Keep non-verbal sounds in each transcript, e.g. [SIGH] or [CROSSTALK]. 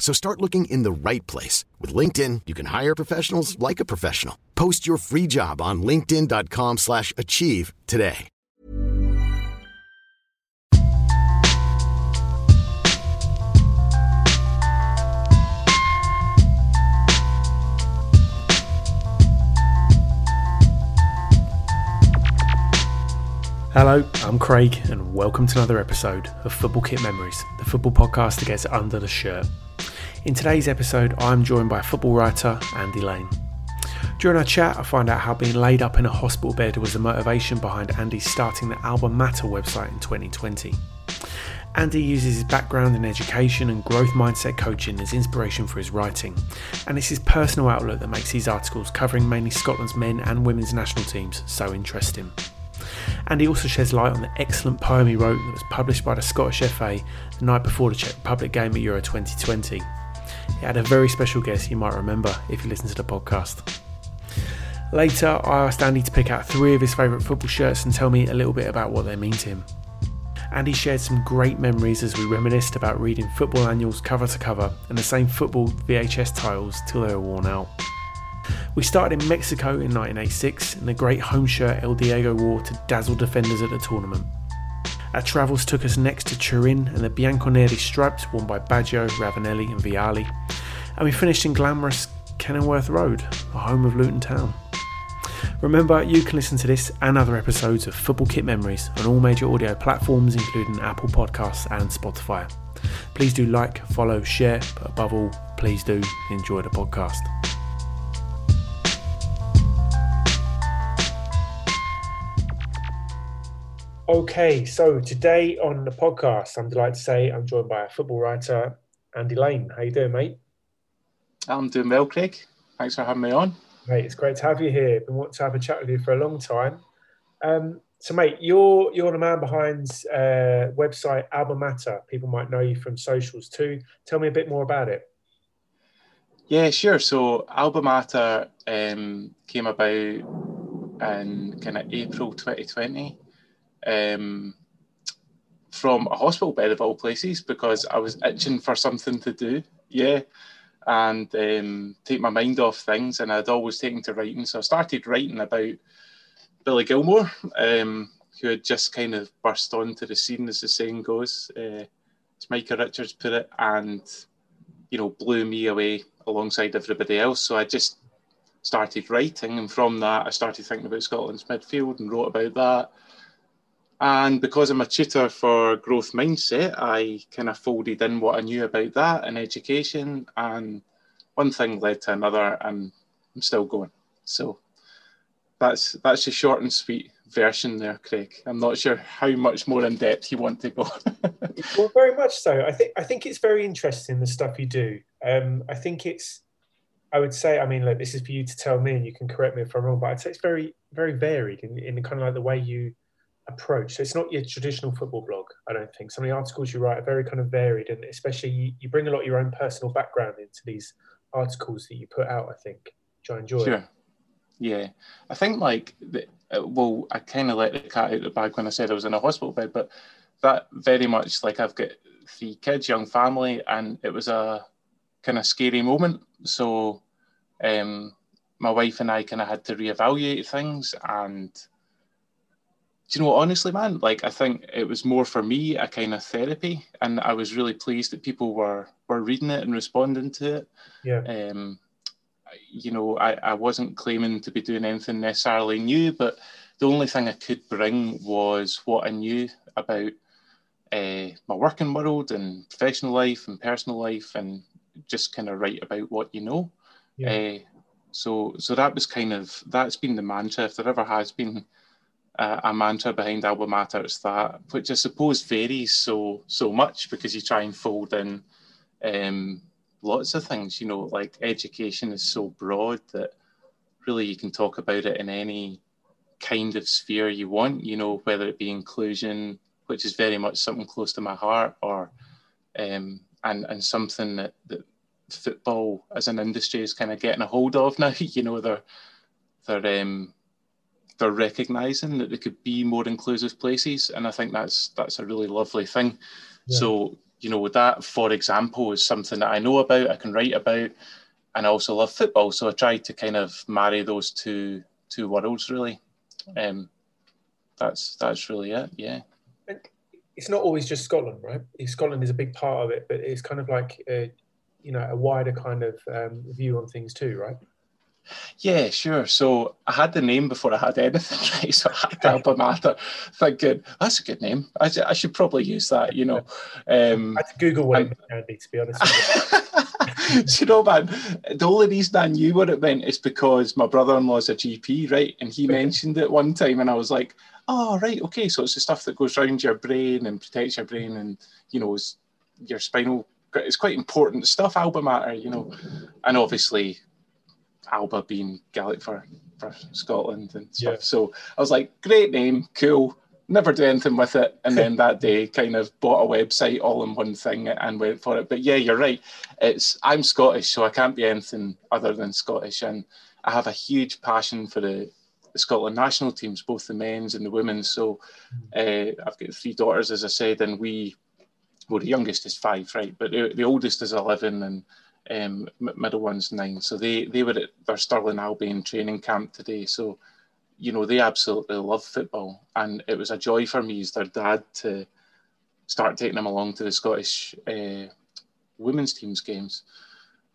So start looking in the right place. With LinkedIn, you can hire professionals like a professional. Post your free job on linkedin.com slash achieve today. Hello, I'm Craig, and welcome to another episode of Football Kit Memories, the football podcast that gets under the shirt. In today's episode, I'm joined by football writer Andy Lane. During our chat, I find out how being laid up in a hospital bed was the motivation behind Andy starting the Alba Mater website in 2020. Andy uses his background in education and growth mindset coaching as inspiration for his writing, and it's his personal outlook that makes these articles covering mainly Scotland's men and women's national teams so interesting. And he also sheds light on the excellent poem he wrote that was published by the Scottish FA the night before the Czech Republic game at Euro 2020. He had a very special guest you might remember if you listen to the podcast. Later, I asked Andy to pick out three of his favourite football shirts and tell me a little bit about what they mean to him. Andy shared some great memories as we reminisced about reading football annuals cover to cover and the same football VHS titles till they were worn out. We started in Mexico in 1986 in the great home shirt El Diego wore to dazzle defenders at the tournament. Our travels took us next to Turin and the Bianconeri stripes worn by Baggio, Ravanelli and Vialli, and we finished in glamorous Kenilworth Road, the home of Luton Town. Remember, you can listen to this and other episodes of Football Kit Memories on all major audio platforms, including Apple Podcasts and Spotify. Please do like, follow, share, but above all, please do enjoy the podcast. Okay, so today on the podcast, I'm delighted to say I'm joined by a football writer, Andy Lane. How you doing, mate? I'm doing well, Craig. Thanks for having me on. Mate, it's great to have you here. Been wanting to have a chat with you for a long time. Um, so, mate, you're you're the man behind uh, website Alba Mater. People might know you from socials too. Tell me a bit more about it. Yeah, sure. So, Alba Mater um, came about in kind of April 2020 um, from a hospital bed of all places because I was itching for something to do. Yeah. And um, take my mind off things. And I'd always taken to writing. So I started writing about Billy Gilmour, um, who had just kind of burst onto the scene, as the saying goes, uh, as Micah Richards put it, and, you know, blew me away alongside everybody else. So I just started writing. And from that, I started thinking about Scotland's midfield and wrote about that and because I'm a tutor for growth mindset, I kind of folded in what I knew about that and education. And one thing led to another, and I'm still going. So that's that's the short and sweet version there, Craig. I'm not sure how much more in depth you want to go. [LAUGHS] well, very much so. I think I think it's very interesting the stuff you do. Um, I think it's I would say, I mean, look, this is for you to tell me, and you can correct me if I'm wrong, but I'd say it's very, very varied in, in kind of like the way you approach. So it's not your traditional football blog, I don't think. Some of the articles you write are very kind of varied, and especially you, you bring a lot of your own personal background into these articles that you put out, I think, which I enjoy. Sure. Yeah. I think, like, the, uh, well, I kind of let the cat out of the bag when I said I was in a hospital bed, but that very much like I've got three kids, young family, and it was a kind of scary moment. So, um, my wife and I kind of had to reevaluate things and do you know what, honestly, man? Like, I think it was more for me a kind of therapy, and I was really pleased that people were were reading it and responding to it. Yeah. Um, you know, I, I wasn't claiming to be doing anything necessarily new, but the only thing I could bring was what I knew about uh, my working world and professional life and personal life, and just kind of write about what you know. Yeah. Uh, so, so that was kind of that's been the mantra. If there ever has been uh, a mantra behind Alba Mater, it's that, which I suppose varies so so much because you try and fold in um, lots of things. You know, like education is so broad that really you can talk about it in any kind of sphere you want. You know, whether it be inclusion, which is very much something close to my heart, or um, and and something that, that football as an industry is kind of getting a hold of [LAUGHS] now. you know, they're they're um, they're recognizing that they could be more inclusive places, and I think that's that's a really lovely thing. Yeah. So you know, that for example is something that I know about, I can write about, and I also love football. So I try to kind of marry those two two worlds really. Um, that's that's really it. Yeah. and It's not always just Scotland, right? Scotland is a big part of it, but it's kind of like a, you know a wider kind of um, view on things too, right? Yeah, sure. So I had the name before I had anything, [LAUGHS] right? So I had Alba Mater, thinking that's a good name. I, I should probably use that, you know. Um, I had to Google what and, it meant, to be honest. [LAUGHS] you know, man, the only reason I knew what it meant is because my brother-in-law's a GP, right? And he mentioned it one time, and I was like, "Oh, right, okay." So it's the stuff that goes around your brain and protects your brain, and you know, your spinal. It's quite important stuff, Alba Mater, you know, and obviously Alba being Gaelic for, for Scotland and stuff. Yeah. So I was like, great name, cool. Never do anything with it. And then that [LAUGHS] day kind of bought a website all in one thing and went for it. But yeah, you're right. It's I'm Scottish, so I can't be anything other than Scottish. And I have a huge passion for the, the Scotland national teams, both the men's and the women's. So uh, I've got three daughters, as I said, and we well, the youngest is five, right? But the, the oldest is 11, and um, middle one's nine. So they they were at their Stirling Albion training camp today. So you know they absolutely love football, and it was a joy for me as their dad to start taking them along to the Scottish uh, women's teams games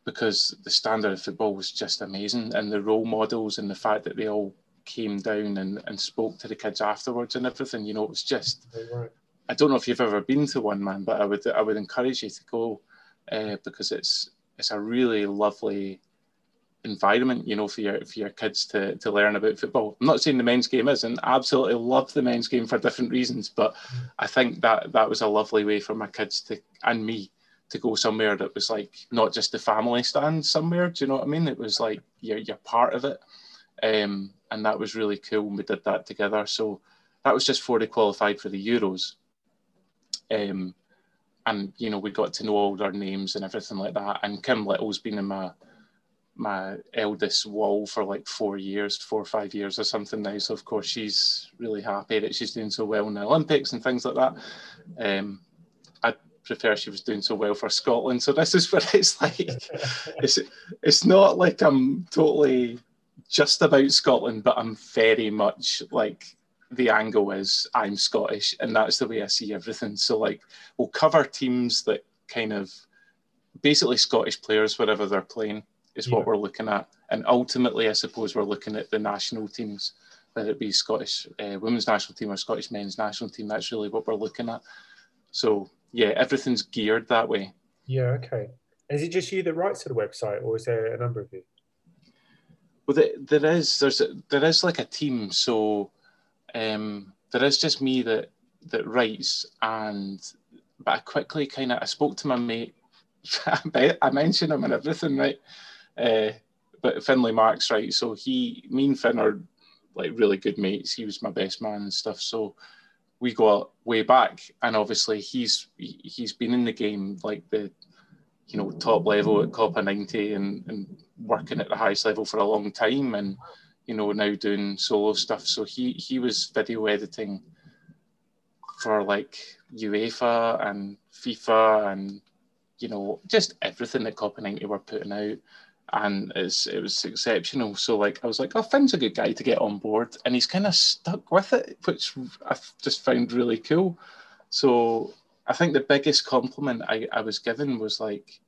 because the standard of football was just amazing, and the role models and the fact that they all came down and, and spoke to the kids afterwards and everything. You know, it was just. Right. I don't know if you've ever been to one, man, but I would I would encourage you to go uh, because it's it's a really lovely environment, you know, for your for your kids to to learn about football. I'm not saying the men's game isn't. I absolutely love the men's game for different reasons, but I think that that was a lovely way for my kids to and me to go somewhere that was like not just the family stand somewhere. Do you know what I mean? It was like you're you're part of it, um, and that was really cool. When we did that together. So that was just before they qualified for the Euros. Um, and you know we got to know all their names and everything like that. And Kim Little's been in my my eldest wall for like four years, four or five years or something now. So of course she's really happy that she's doing so well in the Olympics and things like that. Um, I prefer she was doing so well for Scotland. So this is [LAUGHS] where it's like it's it's not like I'm totally just about Scotland, but I'm very much like the angle is I'm Scottish, and that's the way I see everything. So like we'll cover teams that kind of basically Scottish players wherever they're playing is yeah. what we're looking at, and ultimately I suppose we're looking at the national teams, whether it be Scottish uh, women's national team or Scottish men's national team. That's really what we're looking at. So yeah, everything's geared that way. Yeah. Okay. Is it just you that writes to the website, or is there a number of you? Well, there is. There's a, there is like a team. So um, there is just me that that writes, and but I quickly kind of I spoke to my mate. [LAUGHS] I mentioned him and everything, right? Uh, but Finlay Marks, right? So he, me and Finn are like really good mates. He was my best man and stuff. So we got way back, and obviously he's he's been in the game like the you know top level at Copa 90 and, and working at the highest level for a long time and you know, now doing solo stuff. So he he was video editing for like UEFA and FIFA and you know just everything that Copa 90 were putting out. And it's, it was exceptional. So like I was like, oh, Finn's a good guy to get on board, and he's kind of stuck with it, which I just found really cool. So I think the biggest compliment I, I was given was like,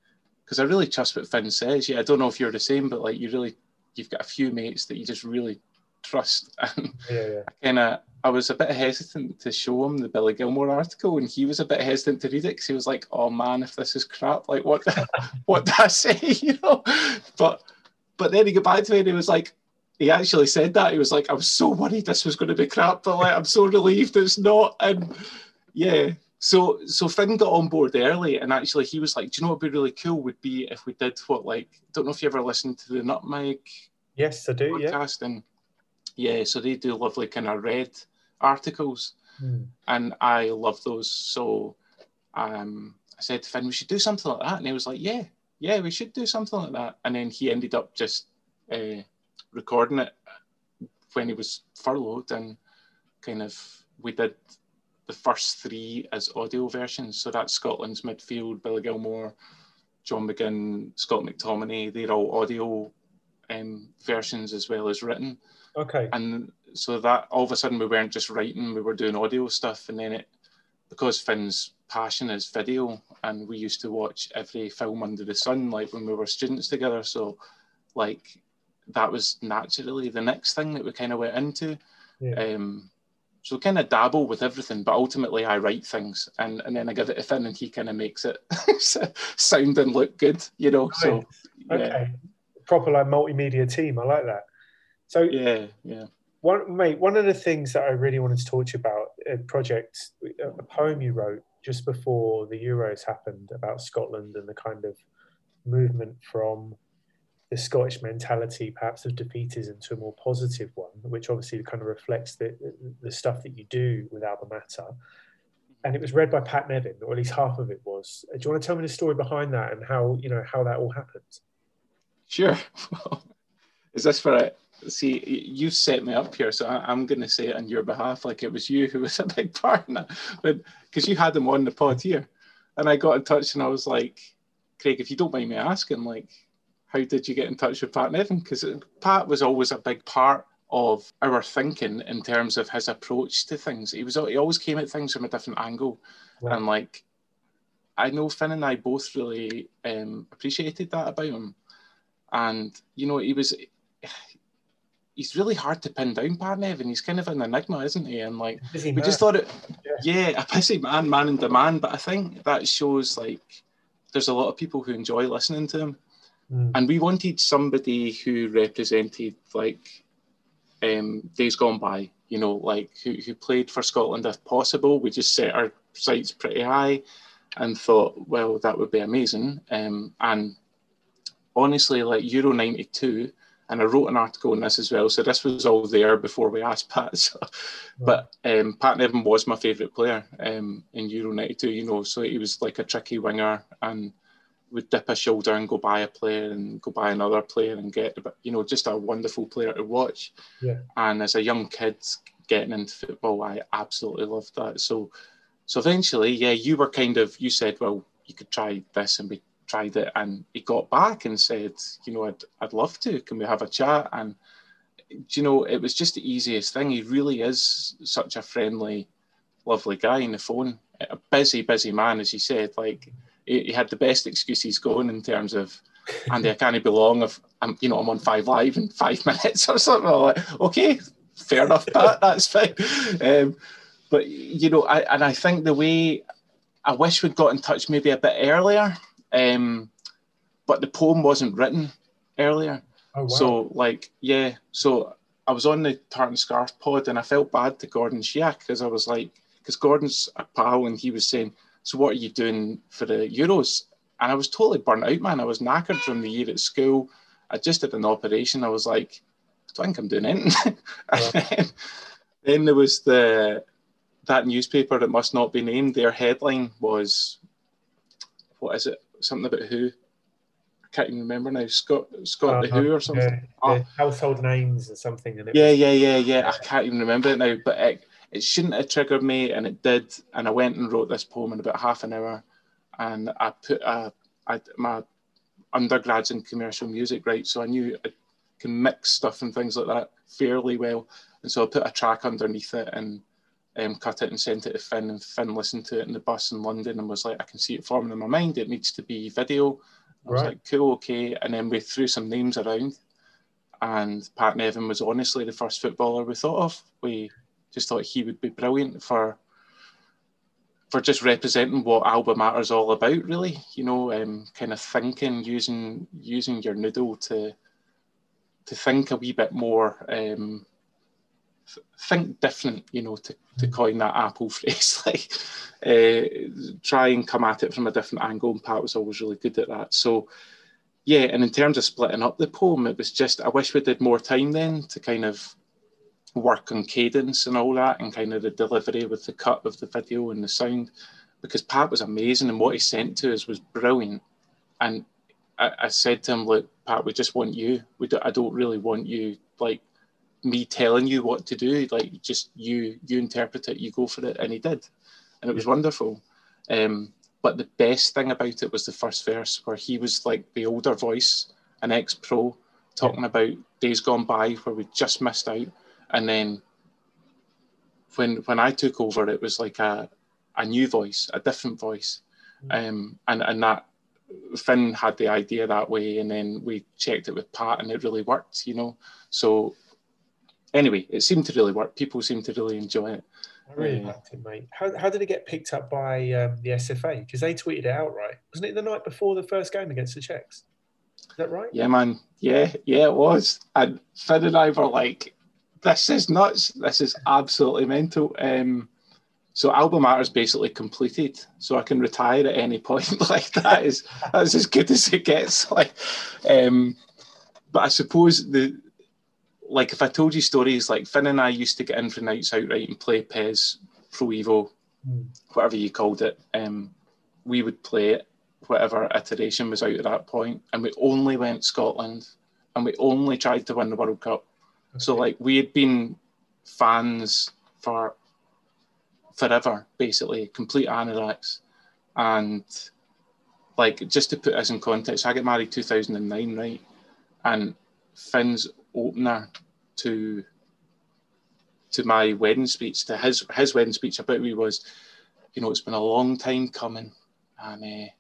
because I really trust what Finn says. Yeah, I don't know if you're the same, but like you really you've got a few mates that you just really trust. [LAUGHS] And Yeah, yeah. kind of, I was a bit hesitant to show him the Billy Gilmour article, and he was a bit hesitant to read it because he was like, "Oh man, if this is crap, like what, [LAUGHS] what did I say?" [LAUGHS] You know. But but then he got back to me and he was like, he actually said that he was like, "I was so worried this was going to be crap, but like I'm so relieved it's not." And yeah, so so Finn got on board early, and actually he was like, "Do you know what would be really cool would be if we did what like don't know if you ever listened to the Nutmeg Yes, I do. Yeah. and yeah, so they do lovely kind of red articles, Hmm. and I love those. So um, I said to Finn, we should do something like that, and he was like, "Yeah, yeah, we should do something like that." And then he ended up just uh, recording it when he was furloughed, and kind of we did the first three as audio versions. So that's Scotland's midfield, Billy Gilmour, John McGinn, Scott McTominay. They're all audio um, versions as well as written Okay. and so that all of a sudden we weren't just writing we were doing audio stuff and then it because finn's passion is video and we used to watch every film under the sun like when we were students together so like that was naturally the next thing that we kind of went into Yeah. um so kind of dabble with everything but ultimately i write things and and then i give it to finn and he kind of makes it [LAUGHS] sound and look good you know so yeah Okay. Proper like multimedia team. I like that. So yeah yeah one mate, one of the things that I really wanted to talk to you about a project, uh, a poem you wrote just before the Euros happened about Scotland and the kind of movement from the Scottish mentality, perhaps of defeatism, to a more positive one, which obviously kind of reflects the the stuff that you do with Alba Mater. And it was read by Pat Nevin, or at least half of it was. Do you want to tell me the story behind that and how you know how that all happened? Sure. [LAUGHS] Is this for it? See, you set me up here, so I, am going to say it on your behalf, like it was you who was [LAUGHS] a big partner. But because you had them on the pod here, and I got in touch, and I was like, Craig, if you don't mind me asking, like, how did you get in touch with Pat Nevin? Because Pat was always a big part of our thinking in terms of his approach to things. He was he always came at things from a different angle, Right. and like, I know Finn and I both really um, appreciated that about him. And you know he was he's really hard to pin down pat nevin. He's kind of an enigma isn't he? And like we just thought it yeah a busy man man in demand. But i think that shows like there's a lot of people who enjoy listening to him Mm. and we wanted somebody who represented like um, days gone by you know like who, who played for scotland if possible. We just set our sights pretty high and thought well that would be amazing. Um, and honestly like euro 92 and i wrote an article on this as well so this was all there before we asked [LAUGHS] pat so, but um, pat nevin was my favourite player um, in euro 92 you know so he was like a tricky winger and would dip a shoulder and go buy a player and go buy another player and get you know just a wonderful player to watch. Yeah. and as a young kid getting into football i absolutely loved that. So so eventually yeah you were kind of you said well you could try this and we tried it and he got back and said you know i'd, I'd love to can we have a chat? And you know it was just the easiest thing. He really is such a friendly lovely guy on the phone. A busy busy man as you said like he, he had the best excuses going in terms of Andy, I can't be long if I'm, you know, I'm on five live in five [LAUGHS] minutes or something. I'm like, okay, fair enough, [LAUGHS] Pat, that's fine. Um, but you know, I and I think the way I wish we'd got in touch maybe a bit earlier, um, but the poem wasn't written earlier. Oh, wow. So like, yeah. So I was on the Tartan Scarf pod and I felt bad to Gordon Shiak because I was like, because Gordon's a pal and he was saying, so what are you doing for the Euros? And I was totally burnt out, man. I was knackered from the year at school. I just did an operation. I was like, I don't think I'm doing anything. [LAUGHS] and then, then there was the that newspaper that must not be named. Their headline was, what is it? Something about who? I can't even remember now. Scott Scott the Uh, Who or something. yeah, Ah. yeah, household names or something. Yeah, was- yeah, yeah, yeah. I can't even remember it now, but it, it shouldn't have triggered me, and it did. And I went and wrote this poem in about half an hour, and I put a, I, my undergrads in commercial music, right? So I knew I can mix stuff and things like that fairly well, and so I put a track underneath it and um, cut it and sent it to Finn, and Finn listened to it in the bus in London and was like, I can see it forming in my mind. It needs to be video. I was Right. like, cool, okay. And then we threw some names around and Pat Nevin was honestly the first footballer we thought of. We just thought he would be brilliant for for just representing what Alba Mater is all about, really. You know, um, kind of thinking, using using your noodle to to think a wee bit more, um, think different. You know, to, to coin that Apple [LAUGHS] phrase, like uh, try and come at it from a different angle. And Pat was always really good at that. So. Yeah, and in terms of splitting up the poem, it was just I wish we did more time then to kind of work on cadence and all that and kind of the delivery with the cut of the video and the sound because Pat was amazing and what he sent to us was brilliant. And I, I said to him, look, Pat, we just want you. We do, I don't really want you like me telling you what to do. Like just you, you interpret it, you go for it. And he did. And it was wonderful. Um, but the best thing about it was the first verse where he was like the older voice, an ex-pro, talking about days gone by where we just missed out and then when when I took over, it was like a a new voice, a different voice, mm. um, and and that Finn had the idea that way, and then we checked it with Pat, and it really worked, you know. So anyway, it seemed to really work. People seemed to really enjoy it. I really uh, liked it, mate. How, how did it get picked up by um, the SFA? Because they tweeted it out, right? Wasn't it the night before the first game against the Czechs? Is that right? Yeah, man. Yeah, yeah, it was. And Finn and I were like, this is nuts. This is absolutely mental. Um, so Alba Mater is basically completed, so I can retire at any point. [LAUGHS] like that is that's as good as it gets. [LAUGHS] Like, um, but I suppose the like if I told you stories like Finn and I used to get in for nights out right and play PES, Pro Evo, mm. whatever you called it. Um, we would play it, whatever iteration was out at that point, and we only went Scotland, and we only tried to win the World Cup so like we had been fans for forever, basically, complete anoraks. And like just to put us in context, I got married 2009, right? And Finn's opener to to my wedding speech, to his his wedding speech about me was, you know, it's been a long time coming, and uh,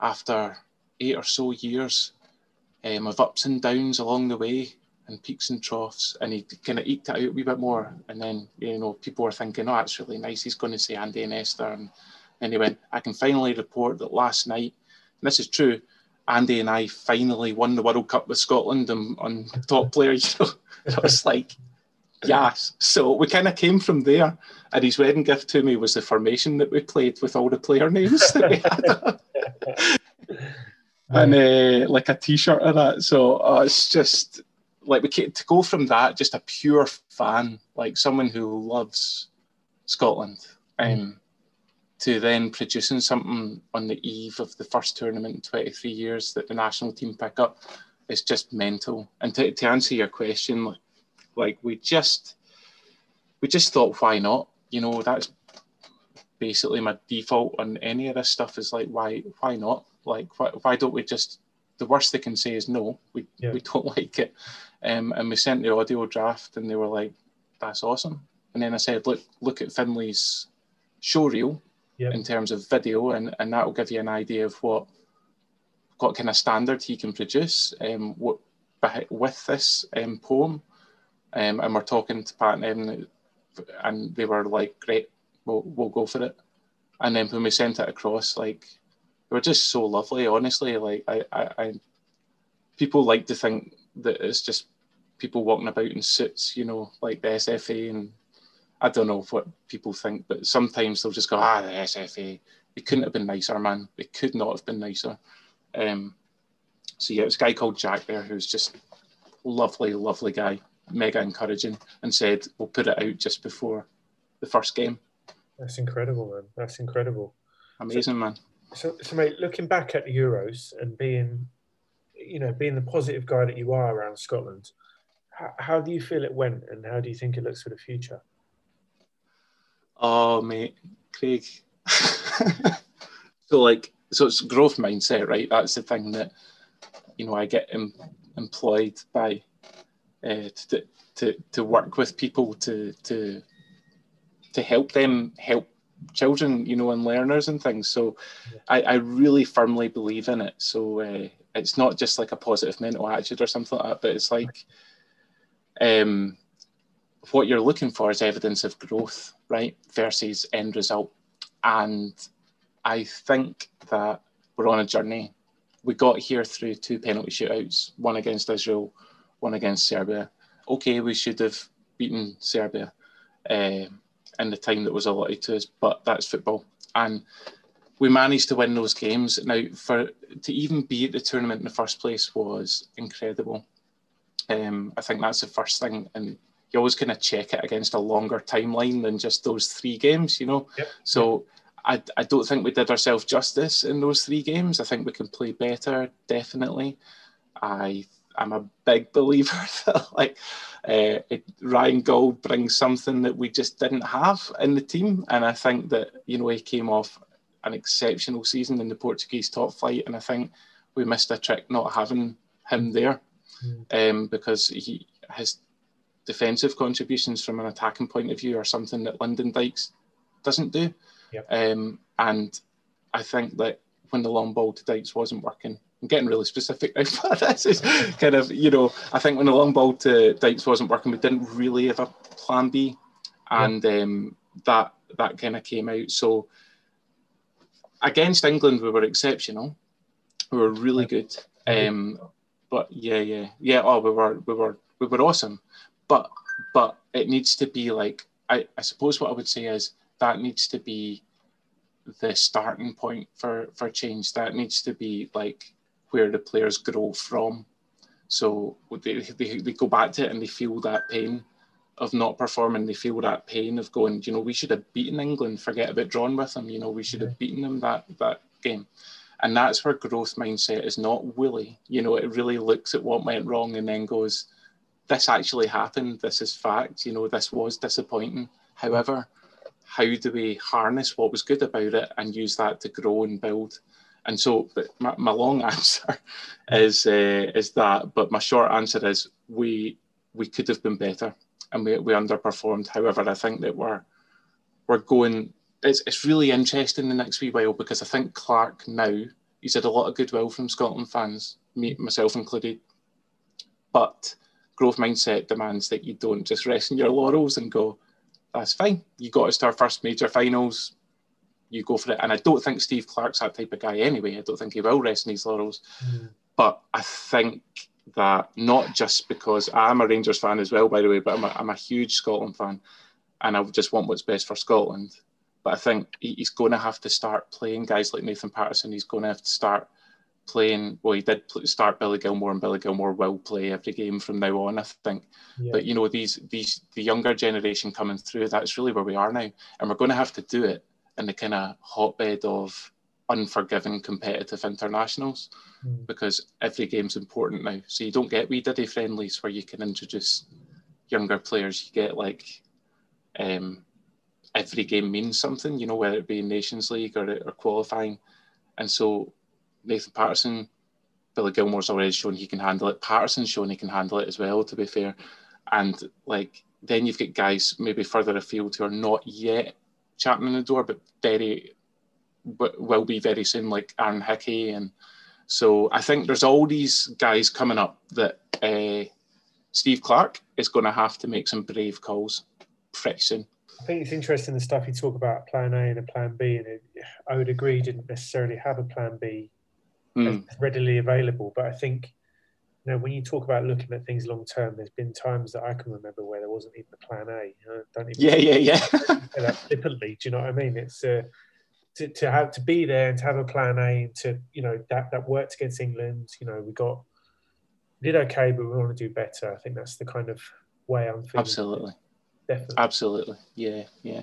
after eight or so years um, of ups and downs along the way, and peaks and troughs, and he kind of eked it out a wee bit more. And then, you know, people were thinking, oh, that's really nice. He's going to see Andy and Esther. And then he went, I can finally report that last night, and this is true, Andy and I finally won the World Cup with Scotland on, on top player. You know, it was like, yes. So we kind of came from there. And his wedding gift to me was the formation that we played with all the player names that we had. [LAUGHS] and uh, like a t-shirt of that. So uh, it's just like we to go from that, just a pure fan, like someone who loves Scotland, um, to then producing something on the eve of the first tournament in 23 years that the national team pick up is just mental. And to, to answer your question, like, like we just we just thought, why not? You know, that's basically my default on any of this stuff is like, why why not? Like, why, why don't we just the worst they can say is no, we, yeah. we don't [LAUGHS] like it. Um, and we sent the audio draft and they were like, that's awesome. And then I said, look, look at Finlay's show reel yep. in terms of video, and, and that will give you an idea of what what kind of standard he can produce um, what, with this um, poem. Um, and we're talking to Pat Nevin, and they were like, great, we'll, we'll go for it. And then when we sent it across, like, they were just so lovely, honestly. Like, I, I, I people like to think that it's just people walking about in suits, you know, like the SFA. And I don't know what people think, but sometimes they'll just go, ah, the SFA. It couldn't have been nicer, man. It could not have been nicer. Um, so yeah, it was a guy called Jack there who's just lovely, lovely guy, mega encouraging, and said we'll put it out just before the first game. That's incredible, man. That's incredible. Amazing, so, man. So, so, mate, looking back at the Euros and being you know, being the positive guy that you are around Scotland, how, how do you feel it went, and how do you think it looks for the future? Oh, mate, Craig. [LAUGHS] so, like, so it's growth mindset, right? That's the thing that you know I get em- employed by uh, to, to to work with people to to to help them help children, you know, and learners and things. So. I, I really firmly believe in it. So uh, it's not just like a positive mental attitude or something like that, but it's like um, what you're looking for is evidence of growth, right, versus end result. And I think that we're on a journey. We got here through two penalty shootouts, one against Israel, one against Serbia. Okay, we should have beaten Serbia uh, in the time that was allotted to us, but that's football. And we managed to win those games. Now, for to even be at the tournament in the first place was incredible. Um, I think that's the first thing, and you always kind of check it against a longer timeline than just those three games, you know. Yep. So I, I don't think we did ourselves justice in those three games. I think we can play better, definitely. I I'm a big [LAUGHS] believer that like uh, it, Ryan Gauld brings something that we just didn't have in the team, and I think that you know he came off an exceptional season in the Portuguese top flight, and I think we missed a trick not having him there Mm. um, because he his defensive contributions from an attacking point of view are something that Lyndon Dykes doesn't do. Yep. Um, and I think that when the long ball to Dykes wasn't working, I'm getting really specific now, [LAUGHS] but this is kind of, you know, I think when the long ball to Dykes wasn't working, we didn't really have a plan B. And um, that that kind of came out. So against England, we were exceptional. We were really good. Um, but yeah, yeah, yeah. Oh, we were, we were, we were awesome. But, but it needs to be like I, I suppose what I would say is that needs to be the starting point for for change. That needs to be like where the players grow from. So they, they, they go back to it and they feel that pain of not performing. They feel that pain of going, you know, we should have beaten England. Forget about drawing with them. You know, we should have beaten them that that game. And that's where growth mindset is not woolly. You know, it really looks at what went wrong and then goes, this actually happened. This is fact. You know, this was disappointing. However, how do we harness what was good about it and use that to grow and build? And so, but my, my long [LAUGHS] answer is uh, is that, but my short answer is we we could have been better and we, we underperformed. However, I think that we're we're going. It's it's really interesting the next wee while because I think Clarke now he's had a lot of goodwill from Scotland fans, me myself included. But growth mindset demands that you don't just rest in your laurels and go, that's fine. You got us to our first major finals. You go for it. And I don't think Steve Clarke's that type of guy anyway. I don't think he will rest in his laurels. Mm. But I think that not just because I'm a Rangers fan as well, by the way, but I'm a, I'm a huge Scotland fan and I just want what's best for Scotland. But I think he's going to have to start playing guys like Nathan Patterson. He's going to have to start playing. Well, he did start Billy Gilmour, and Billy Gilmour will play every game from now on. I think. Yeah. But you know, these these the younger generation coming through, that's really where we are now. And we're going to have to do it in the kind of hotbed of unforgiving competitive internationals Mm. because every game's important now. So you don't get wee diddy friendlies where you can introduce younger players. You get like um, every game means something, you know, whether it be in Nations League or, or qualifying. And so Nathan Patterson, Billy Gilmour's already shown he can handle it. Patterson's shown he can handle it as well, to be fair. And like then you've got guys maybe further afield who are not yet champing the door, but very w- will be very soon, like Aaron Hickey. And so I think there's all these guys coming up that uh, Steve Clarke is going to have to make some brave calls pretty soon. I think it's interesting the stuff you talk about plan A and a plan B, and it, I would agree didn't necessarily have a plan B Mm. readily available. But I think you know when you talk about looking at things long term, there's been times that I can remember where there wasn't even a plan A. You know, don't even Yeah, yeah, yeah. [LAUGHS] say flippantly. Do you know what I mean? It's uh, to, to have to be there and to have a plan A and to you know that that worked against England. You know, we got we did okay, but we want to do better. I think that's the kind of way I'm feeling. Absolutely. definitely. Absolutely. Yeah, yeah.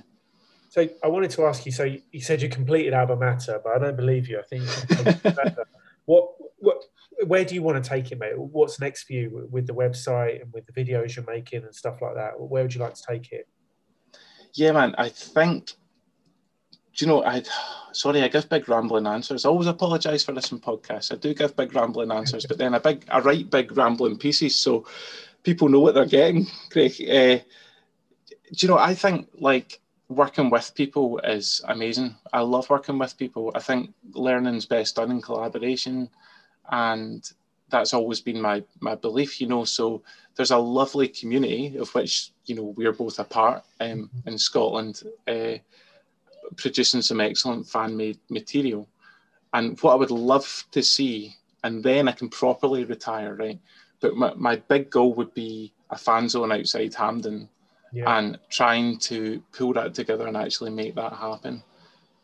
So I wanted to ask you. So you you said you completed Alba Mater, but I don't believe you. I think you completed Mater. [LAUGHS] what what where do you want to take it, mate? What's next for you with the website and with the videos you're making and stuff like that? Where would you like to take it? Yeah, man. I think. Do you know? I sorry, I give big rambling answers. I always apologise for this in podcasts. I do give big rambling answers, but then I big I write big rambling pieces, so people know what they're getting. [LAUGHS] Craig, uh, do you know? I think like working with people is amazing. I love working with people. I think learning's best done in collaboration, and that's always been my my belief, you know. So there's a lovely community of which you know we're both a part um, in Scotland, uh, producing some excellent fan made material. And what I would love to see, and then I can properly retire, right? But my, my big goal would be a fan zone outside Hampden yeah. and trying to pull that together and actually make that happen.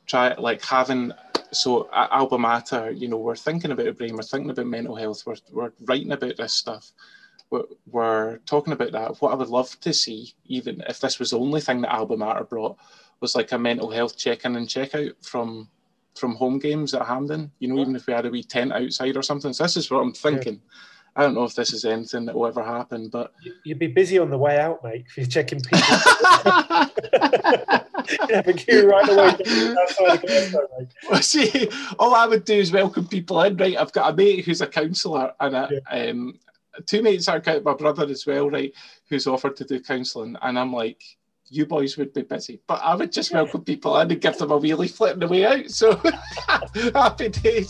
Try like having so at Alba Mater, you know, we're thinking about brain, we're thinking about mental health, we're, we're writing about this stuff, we're, we're talking about that. What I would love to see, even if this was the only thing that Alba Mater brought, was like a mental health check-in and check-out from from home games at Hampden. You know, even if we had a wee tent outside or something. So this is what I'm thinking. Yeah. I don't know if this is anything that will ever happen, but you'd be busy on the way out, mate, if you're checking people. you have a queue right away outside the mate. Well, see, all I would do is welcome people in, right? I've got a mate who's a counsellor, and a, yeah. um, two mates are my brother as well, right? Who's offered to do counselling, and I'm like, you boys would be busy, but I would just welcome people in and give them a wheelie flip on the way out. So [LAUGHS] happy days.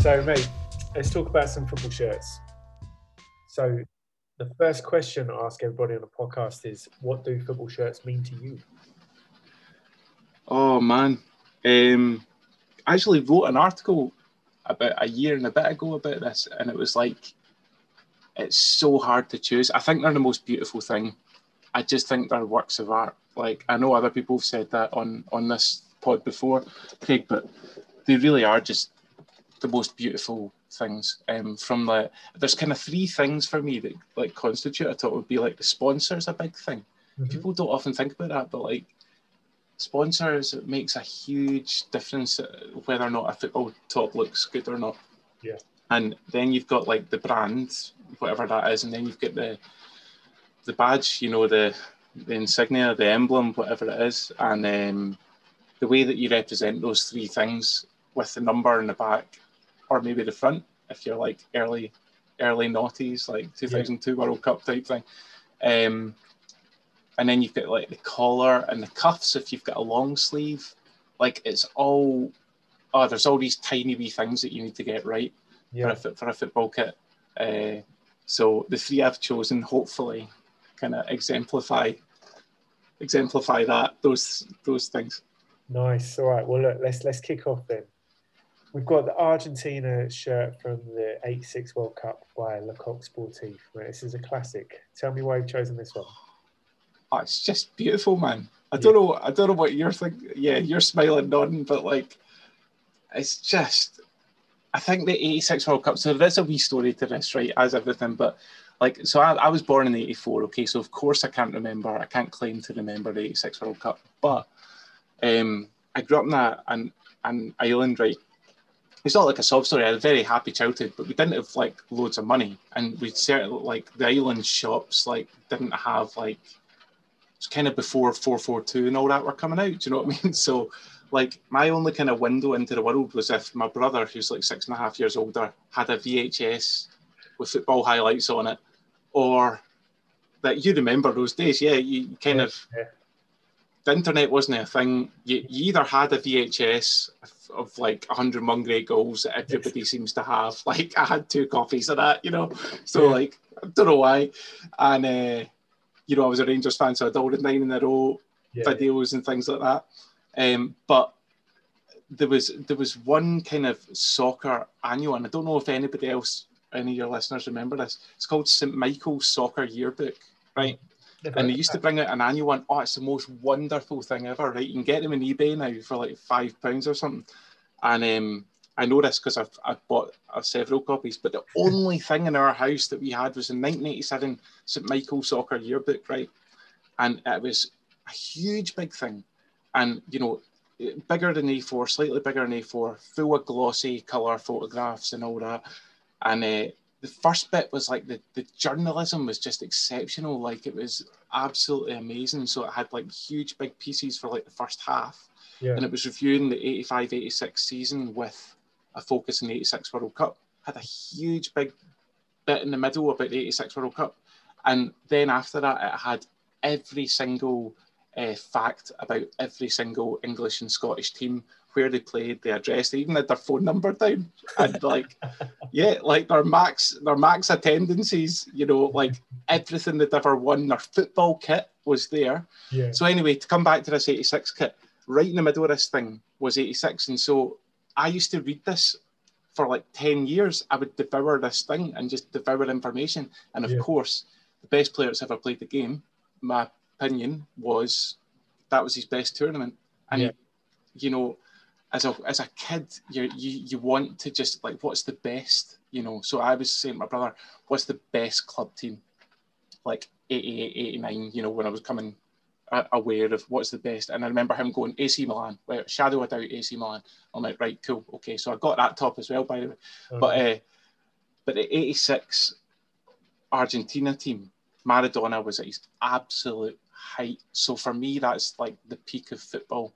So, mate, let's talk about some football shirts. So, the first question I ask everybody on the podcast is what do football shirts mean to you? Oh, man. Um, I actually wrote an article about a year and a bit ago about this, and it was like, it's so hard to choose. I think they're the most beautiful thing. I just think they're works of art. Like I know other people have said that on on this pod before, Craig, but they really are just the most beautiful things. Um, from the there's kind of three things for me that like constitute. I thought would be like the sponsors a big thing. Mm-hmm. People don't often think about that, but like sponsors it makes a huge difference uh, whether or not a football top looks good or not. Yeah. And then you've got like the brand, whatever that is, and then you've got the the badge, you know, the the insignia, the emblem, whatever it is, and um, the way that you represent those three things with the number in the back or maybe the front if you're like early early noughties, like 2002 yeah. World Cup type thing. Um, and then you've got like the collar and the cuffs if you've got a long sleeve. Like it's all oh, there's all these tiny wee things that you need to get right yeah. for, a, for a football kit. Uh, so the three I've chosen hopefully kind of exemplify exemplify that those those things. Nice. All right. Well, look, let's let's kick off then. We've got the Argentina shirt from the 86 World Cup by Le Coq Sportif. This is a classic. Tell me why you've chosen this one. Oh, it's just beautiful, man. I don't know. I don't know what you're thinking. Yeah, you're smiling, nodding, but like, it's just. I think the '86 World Cup. So there's a wee story to this, right? As everything, but like, so I, I was born in '84. Okay, so of course I can't remember. I can't claim to remember the '86 World Cup, but um, I grew up in a, an an island, right? It's not like a sob story. I had a very happy childhood, but we didn't have like loads of money, and we certainly like the island shops like didn't have like it's kind of before 442 and all that were coming out. Do you know what I mean? [LAUGHS] So, like, my only kind of window into the world was if my brother, who's like six and a half years older, had a VHS with football highlights on it, or that you remember those days. Yeah, you kind yeah, of. Yeah. The internet wasn't a thing. You, you either had a VHS of like 100 Great goals that everybody seems to have. [LAUGHS] Like, I had two copies of that, you know? So, yeah. like, I don't know why. And, uh, you know, I was a Rangers fan, so I'd ordered nine in a row yeah, videos yeah. and things like that. Um, but there was there was one kind of soccer annual, and I don't know if anybody else, any of your listeners remember this. It's called St Michael's Soccer Yearbook, right? And they used to bring out an annual one. Oh, it's the most wonderful thing ever, right? You can get them on eBay now for like five pounds or something. And um, I know this because I've, I've bought uh, several copies, but the only thing in our house that we had was in 1987 St Michael Soccer Yearbook, right? And it was a huge, big thing. And, you know, bigger than A4, slightly bigger than A4, full of glossy colour photographs and all that. And uh, the first bit was like the, the journalism was just exceptional. Like it was absolutely amazing. So it had like huge, big pieces for like the first half. Yeah. And it was reviewing the 85 86 season with a focus in the 86 World Cup. Had a huge big bit in the middle about the 86 World Cup. And then after that, it had every single uh, fact about every single English and Scottish team, where they played, the address, they even had their phone number down. And like, yeah, like their max, their max attendances, you know, like everything they'd ever won, their football kit was there. Yeah. So anyway, to come back to this 86 kit, right in the middle of this thing was 86. And so I used to read this for like 10 years. I would devour this thing and just devour information. And of yeah. course, the best player that's ever played the game, my opinion was that was his best tournament. And, yeah. you know, as a, as a kid, you, you, you want to just like, what's the best, you know? So I was saying to my brother, what's the best club team? Like 88, 89, you know, when I was coming aware of what's the best. And I remember him going AC Milan, well, shadow of doubt AC Milan. I'm like, right, cool, okay. So I got that top as well, by the way. Okay. But uh, but the '86 Argentina team, Maradona was at his absolute height. So for me, that's like the peak of football,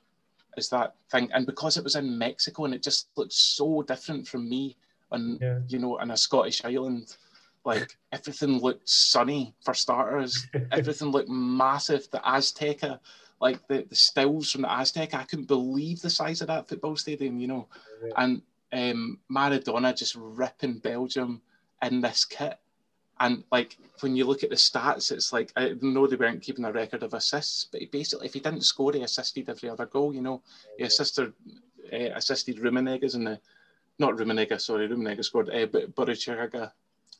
is that thing. And because it was in Mexico and it just looked so different from me, and yeah. you know, in a Scottish island like [LAUGHS] everything looked sunny for starters. everything looked massive. The Azteca, like the, the stills from the Azteca, I couldn't believe the size of that football stadium, you know. And um, Maradona just ripping Belgium in this kit. And like when you look at the stats, it's like I know they weren't keeping a record of assists, but he basically, if he didn't score, he assisted every other goal. You know, he assisted uh, assisted Rummenigge's in the not Rummenigge, sorry, Rummenigge scored, uh, but Burruchaga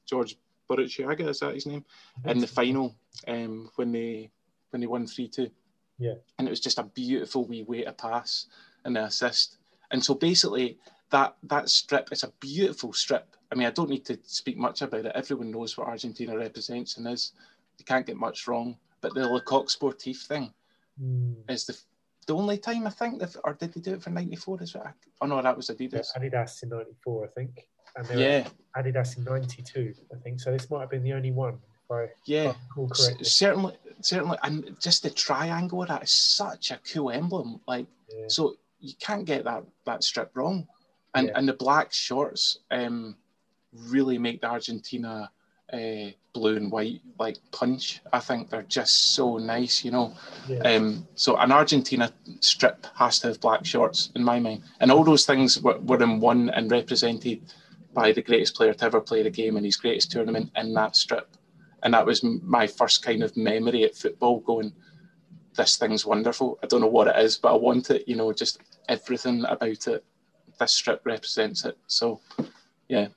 George Burruchaga, is that his name? In the final um, when they when they won three two. Yeah. And it was just a beautiful wee way to pass and the assist. And so basically that that strip is a beautiful strip. I mean, I don't need to speak much about it. Everyone knows what Argentina represents and is. You can't get much wrong. But the Le Coq Sportif thing mm. is the the only time I think, that, or did they do it for '94 as well? Oh no, that was Adidas. Yeah, Adidas in '94, I think and they yeah. Adidas in '92, I think. So this might have been the only one. I, yeah, certainly, certainly, and just the triangle of that is such a cool emblem. Like, yeah. so you can't get that that strip wrong, and yeah. and the black shorts um, really make the Argentina uh, blue and white like punch. I think they're just so nice, you know. Yeah. Um, so an Argentina strip has to have black shorts in my mind, and all those things were, were in one and represented by the greatest player to ever play the game in his greatest tournament in that strip. And that was my first kind of memory at football going, this thing's wonderful. I don't know what it is, but I want it, you know, just everything about it. This strip represents it. So, yeah.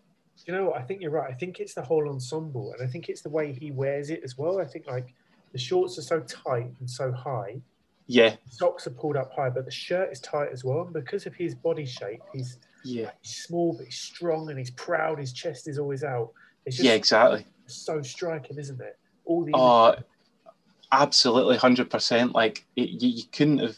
You know, I think you're right. I think it's the whole ensemble, and I think it's the way he wears it as well. I think like the shorts are so tight and so high, Yeah. Socks are pulled up high, but the shirt is tight as well. And because of his body shape, he's Yeah. he's small but he's strong and he's proud. His chest is always out. It's just Yeah, exactly. so striking, isn't it? All the Oh, absolutely, hundred percent. Like it, you, you couldn't have.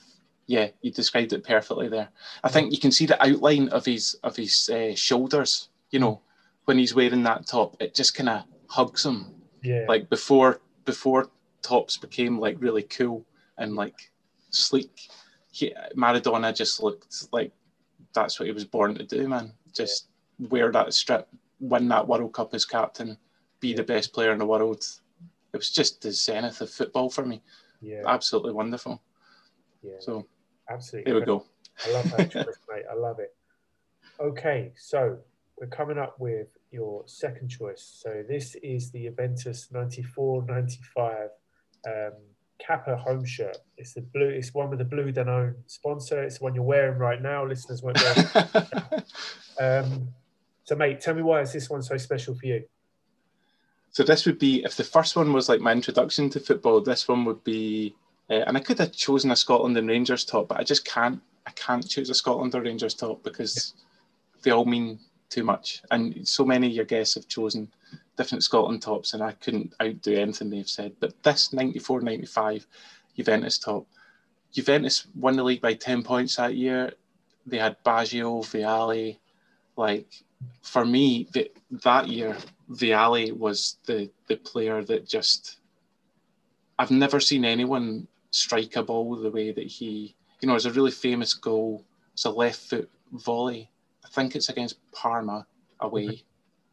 Yeah, you described it perfectly there. I think you can see the outline of his of his uh, shoulders. You know, when he's wearing that top, it just kind of hugs him. yeah, Like before, before tops became like really cool and like sleek. He, Maradona just looked like that's what he was born to do, man. Just wear that strip, win that World Cup as captain, be the best player in the world. It was just the zenith of football for me. yeah, Absolutely wonderful. yeah. So absolutely. there we go. I love [LAUGHS] that choice, mate. I love it. Okay, so we're coming up with your second choice. So this is the Juventus 94 95 um, Kappa home shirt. It's the blue, it's one with the blue Danone sponsor. It's the one you're wearing right now. Listeners won't know. [LAUGHS] um, so, mate, tell me why is this one so special for you? So this would be if the first one was like my introduction to football. This one would be, uh, and I could have chosen a Scotland and Rangers top, but I just can't. I can't choose a Scotland or Rangers top because they all mean too much, and so many of your guests have chosen different Scotland tops, and I couldn't outdo anything they've said. But this 94-95 Juventus top, Juventus won the league by ten points that year. They had Baggio, Vialli, like for me, the, that year, Vialli was the the player that just I've never seen anyone strike a ball the way that he, you know, it's a really famous goal. It's a left foot volley. I think it's against Parma away, mm-hmm.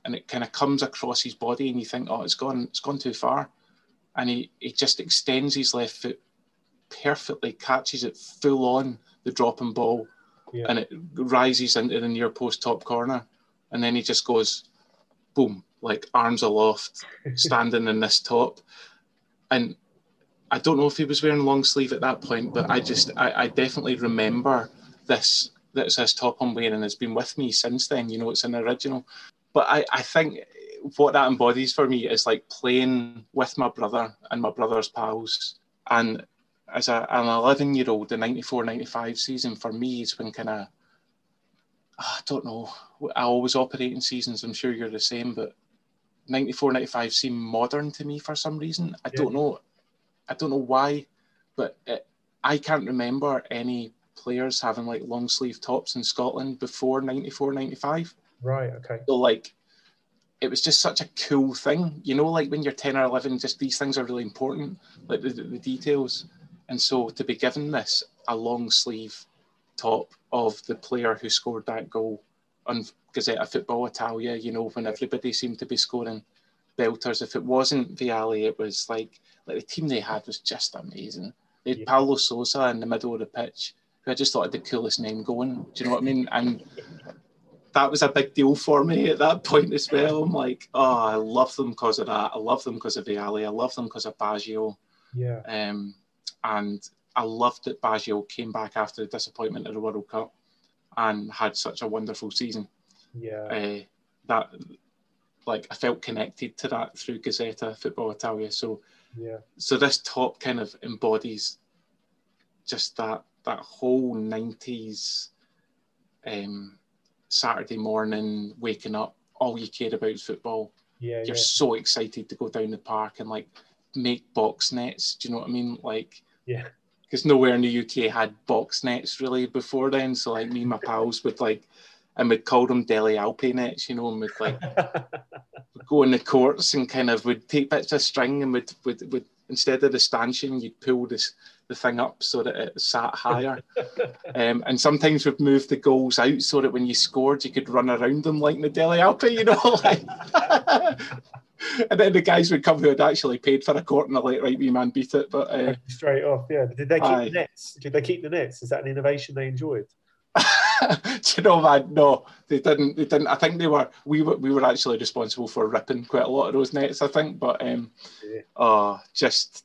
and it kind of comes across his body, and you think, oh, it's gone, it's gone too far, and he he just extends his left foot perfectly, catches it full on the dropping ball, Yeah. and it rises into the near post top corner, and then he just goes, boom, like arms aloft, [LAUGHS] standing in this top, and I don't know if he was wearing long sleeve at that point, but I just I, I definitely remember this that's this top I'm wearing has been with me since then. You know, it's an original. But I, I think what that embodies for me is like playing with my brother and my brother's pals. And as a, an 11 year old, the 94 95 season for me is when kind of, ah, I don't know, I always operate in seasons. I'm sure you're the same, but 94 95 seem modern to me for some reason. I Yeah. don't know. I don't know why, but it, I can't remember any players having like long sleeve tops in Scotland before 94 95 Right, okay. so like it was just such a cool thing. You know like when you're 10 or 11 just these things are really important like the, the, details. And so to be given this a long sleeve top of the player who scored that goal on Gazzetta Football Italia you know when everybody seemed to be scoring belters if it wasn't Vialli it was like like the team they had was just amazing they had Yeah. Paulo Sousa in the middle of the pitch who I just thought had the coolest name going do you know what I mean and that was a big deal for me at that point as well. I'm like, oh, I love them because of that. I love them because of Vialli. I love them because of Baggio. Yeah, Um, and I loved that Baggio came back after the disappointment of the World Cup and had such a wonderful season. yeah, Uh, that, like, I felt connected to that through Gazzetta Football Italia. So, yeah, so this top kind of embodies just that that whole 90s um, Saturday morning waking up, all you cared about is football. yeah, You're yeah. so excited to go down the park and like make box nets. Do you know what I mean? Like, Yeah. because nowhere in the UK had box nets really before then. So like me and my pals would like, and we'd call them Delle Alpi nets, you know, and we'd like [LAUGHS] go in the courts and kind of would take bits of string and would would, would instead of the stanchion you'd pull this the thing up so that it sat higher [LAUGHS] um, and sometimes we'd move the goals out so that when you scored you could run around them like the Delle Alpi you know [LAUGHS] like and then the guys would come who had actually paid for a court and they're like right me man beat it but uh, Straight off, yeah. Did they keep Aye. the nets? Did they keep the nets? Is that an innovation they enjoyed? [LAUGHS] Do you know, man? No, they didn't. They didn't. I think they were. We were. We were actually responsible for ripping quite a lot of those nets. I think, but um, Yeah. oh, just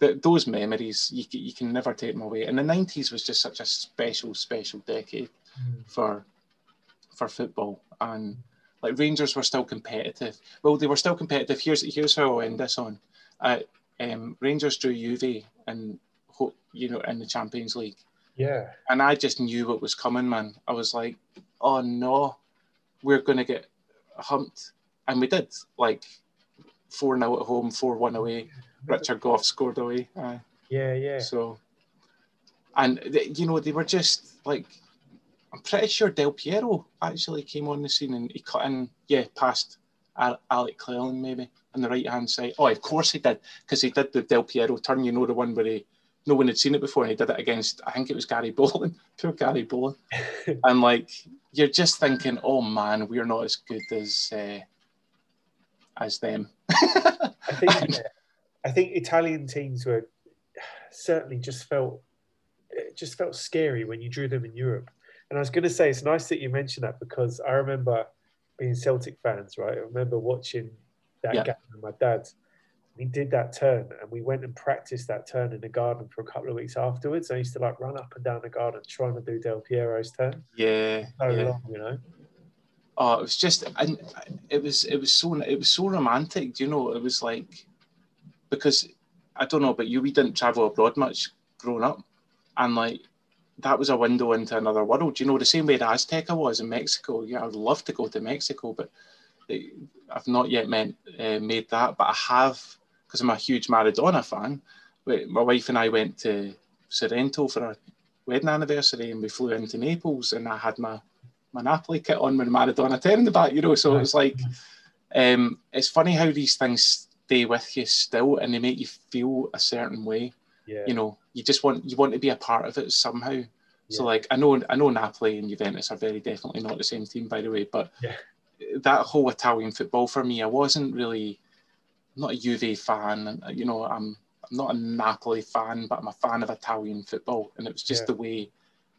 th- those memories. You you can never take them away. And the nineties was just such a special, special decade for for football. And like Rangers were still competitive. Well, they were still competitive. Here's here's how I'll end this on. Uh, um, Rangers drew Juve and ho- you know, in the Champions League. Yeah. And I just knew what was coming, man. I was like, oh no, we're going to get humped. And we did, like 4 0 at home, 4 1 away. Richard Gough scored away. Yeah, yeah. So, and, they, you know, they were just like, I'm pretty sure Del Piero actually came on the scene and he cut in, yeah, past Alex Cleland maybe on the right hand side. Oh, of course he did, because he did the Del Piero turn, you know, the one where he no one had seen it before, and he did it against I think it was Gary [LAUGHS] Bollan, poor Gary Bollan, [LAUGHS] and like you're just thinking, oh man, we're not as good as uh, as them. I think [LAUGHS] and, I think Italian teams were certainly just felt it just felt scary when you drew them in Europe. And I was going to say it's nice that you mentioned that because I remember being Celtic fans, right? I remember watching that yeah. game with my dad we did that turn and we went and practiced that turn in the garden for a couple of weeks afterwards. I used to like run up and down the garden trying to do Del Piero's turn. Yeah. So yeah. long, you know. Oh, it was just and it was it was so it was so romantic, Do you know. It was like because I don't know, but you we didn't travel abroad much growing up. And like that was a window into another world. Do You know, the same way the Azteca was in Mexico. Yeah, I would love to go to Mexico, but I've not yet meant, uh, made that. But I have because I'm a huge Maradona fan. My wife and I went to Sorrento for our wedding anniversary, and we flew into Naples, and I had my my Napoli kit on with Maradona 10 in the back, you know. So it's like, um, it's funny how these things stay with you still, and they make you feel a certain way. Yeah. You know, you just want you want to be a part of it somehow. Yeah. So like, I know I know Napoli and Juventus are very definitely not the same team, by the way, but yeah. that whole Italian football for me, I wasn't really I'm not a Juve fan. Uh, you know, I'm I'm not a Napoli fan, but I'm a fan of Italian football, and it was just yeah. the way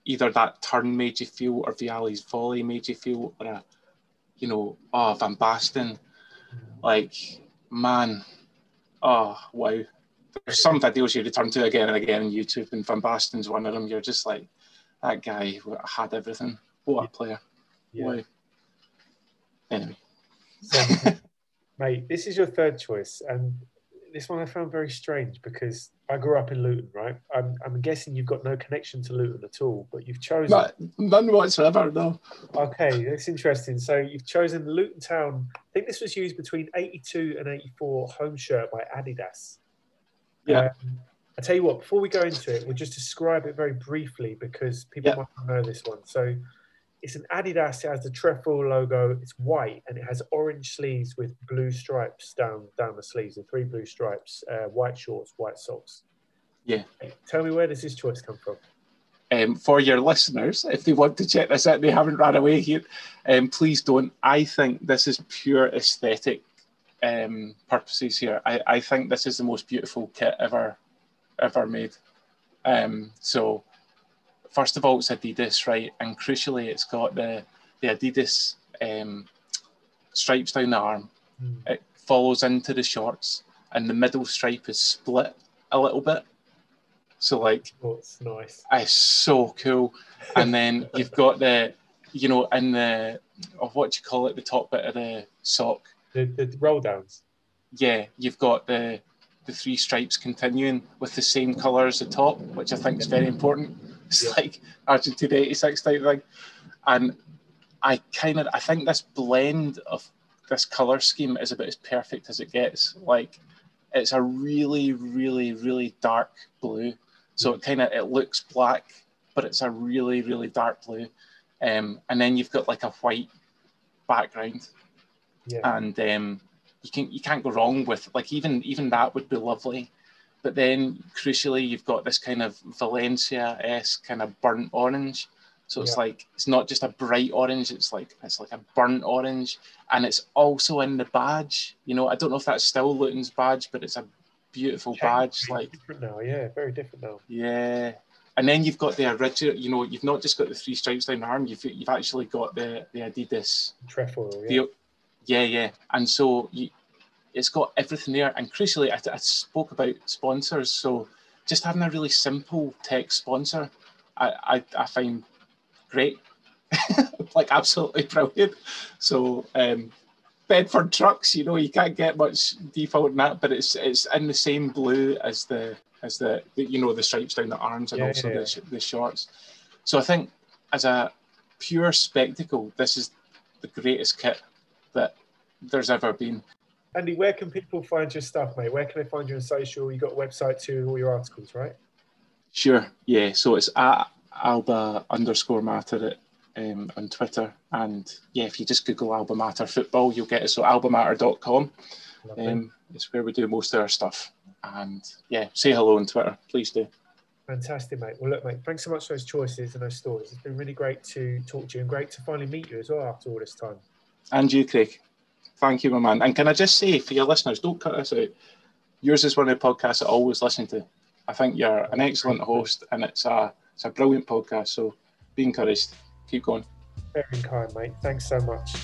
either that turn made you feel, or Vialli's volley made you feel, or a, you know, oh Van Basten, like man, oh wow. There's some videos you return to again and again on YouTube, and Van Basten's one of them. You're just like, that guy had everything. What a player! Yeah. Wow. Anyway. [LAUGHS] So, Mate, this is your third choice, and this one I found very strange because I grew up in Luton, right? I'm, I'm guessing you've got no connection to Luton at all, but you've chosen none whatsoever. No. Okay, that's interesting. So you've chosen Luton Town. I think this was used between '82 and '84 home shirt by Adidas. Yeah. Um, I tell you what. Before we go into it, we'll just describe it very briefly because people yeah. might not know this one. So it's an Adidas. It has the trefoil logo. It's white and it has orange sleeves with blue stripes down down the sleeves. The three blue stripes. Uh, white shorts, white socks. Yeah. Tell me where does this choice come from? Um, for your listeners, if they want to check this out, they haven't run away here. Um, please don't. I think this is pure aesthetic um, purposes here. I, I think this is the most beautiful kit ever, ever made. Um, so first of all, it's Adidas, right? And crucially, it's got the the Adidas um, stripes down the arm. Mm. It follows into the shorts, and the middle stripe is split a little bit. So like, oh, it's nice. It's so cool. And then [LAUGHS] you've got the, you know, in the of what you call it, the top bit of the sock. The, the roll downs. Yeah, you've got the the three stripes continuing with the same colour as the top, which I think is very important. It's like Argentina 86 type thing. And I kind of I think this blend of this color scheme is about as perfect as it gets. Like it's a really, really, really dark blue. So it kind of it looks black, but it's a really, really dark blue. Um, and then you've got like a white background. Yeah. And um, you can you can't go wrong with like even even that would be lovely. But then crucially, you've got this kind of Valencia esque kind of burnt orange. So it's yeah. like it's not just a bright orange; it's like it's like a burnt orange, and it's also in the badge. You know, I don't know if that's still Luton's badge, but it's a beautiful badge. Like different now, yeah, very different now. Yeah, and then you've got the original. You know, you've not just got the three stripes down the arm. You've you've actually got the the Adidas trefoil. Yeah, the, yeah, yeah. And so you, it's got everything there. And crucially, I, I spoke about sponsors. So just having a really simple tech sponsor, I, I, I find great, [LAUGHS] like absolutely brilliant. So um, Bedford trucks, you know, you can't get much default in that, but it's it's in the same blue as the is the, the you know the stripes down the arms and Yeah, also yeah, the the shorts. So I think as a pure spectacle, this is the greatest kit that there's ever been. Andy, where can people find your stuff, mate? Where can they find you on social? You got a website too, all your articles, right? Sure, yeah. So it's at Alba underscore Mater at, um, on Twitter, and yeah, if you just Google Alba Mater football, you'll get it. So albamater.com. Um, it's where we do most of our stuff. And yeah, say hello on Twitter, please do. Fantastic, mate. Well, look, mate, thanks so much for those choices and those stories. It's been really great to talk to you and great to finally meet you as well after all this time. And you, Craig. Thank you, my man. And can I just say for your listeners, don't cut us out. Yours is one of the podcasts I always listen to. I think you're an excellent host, and it's a it's a brilliant podcast. So be encouraged. Keep going. Very kind, mate. Thanks so much.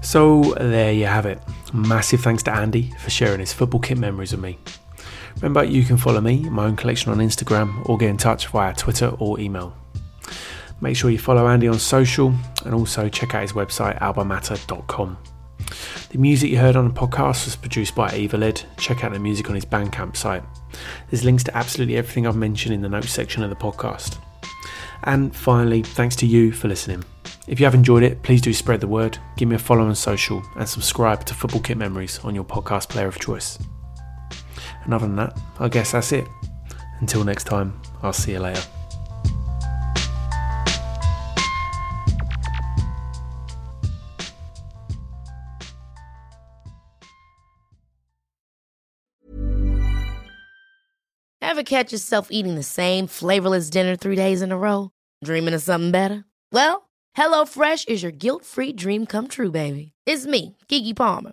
So there you have it. Massive thanks to Andy for sharing his football kit memories with me. Remember, you can follow me, my own collection on Instagram, or get in touch via Twitter or email. Make sure you follow Andy on social and also check out his website, albamater.com. The music you heard on the podcast was produced by Evalid. Check out the music on his Bandcamp site. There's links to absolutely everything I've mentioned in the notes section of the podcast. And finally, thanks to you for listening. If you have enjoyed it, please do spread the word, give me a follow on social, and subscribe to Football Kit Memories on your podcast player of choice. And other than that, I guess that's it. Until next time, I'll see you later. Ever catch yourself eating the same flavorless dinner three days in a row? Dreaming of something better? Well, HelloFresh is your guilt free dream come true, baby. It's me, Keke Palmer.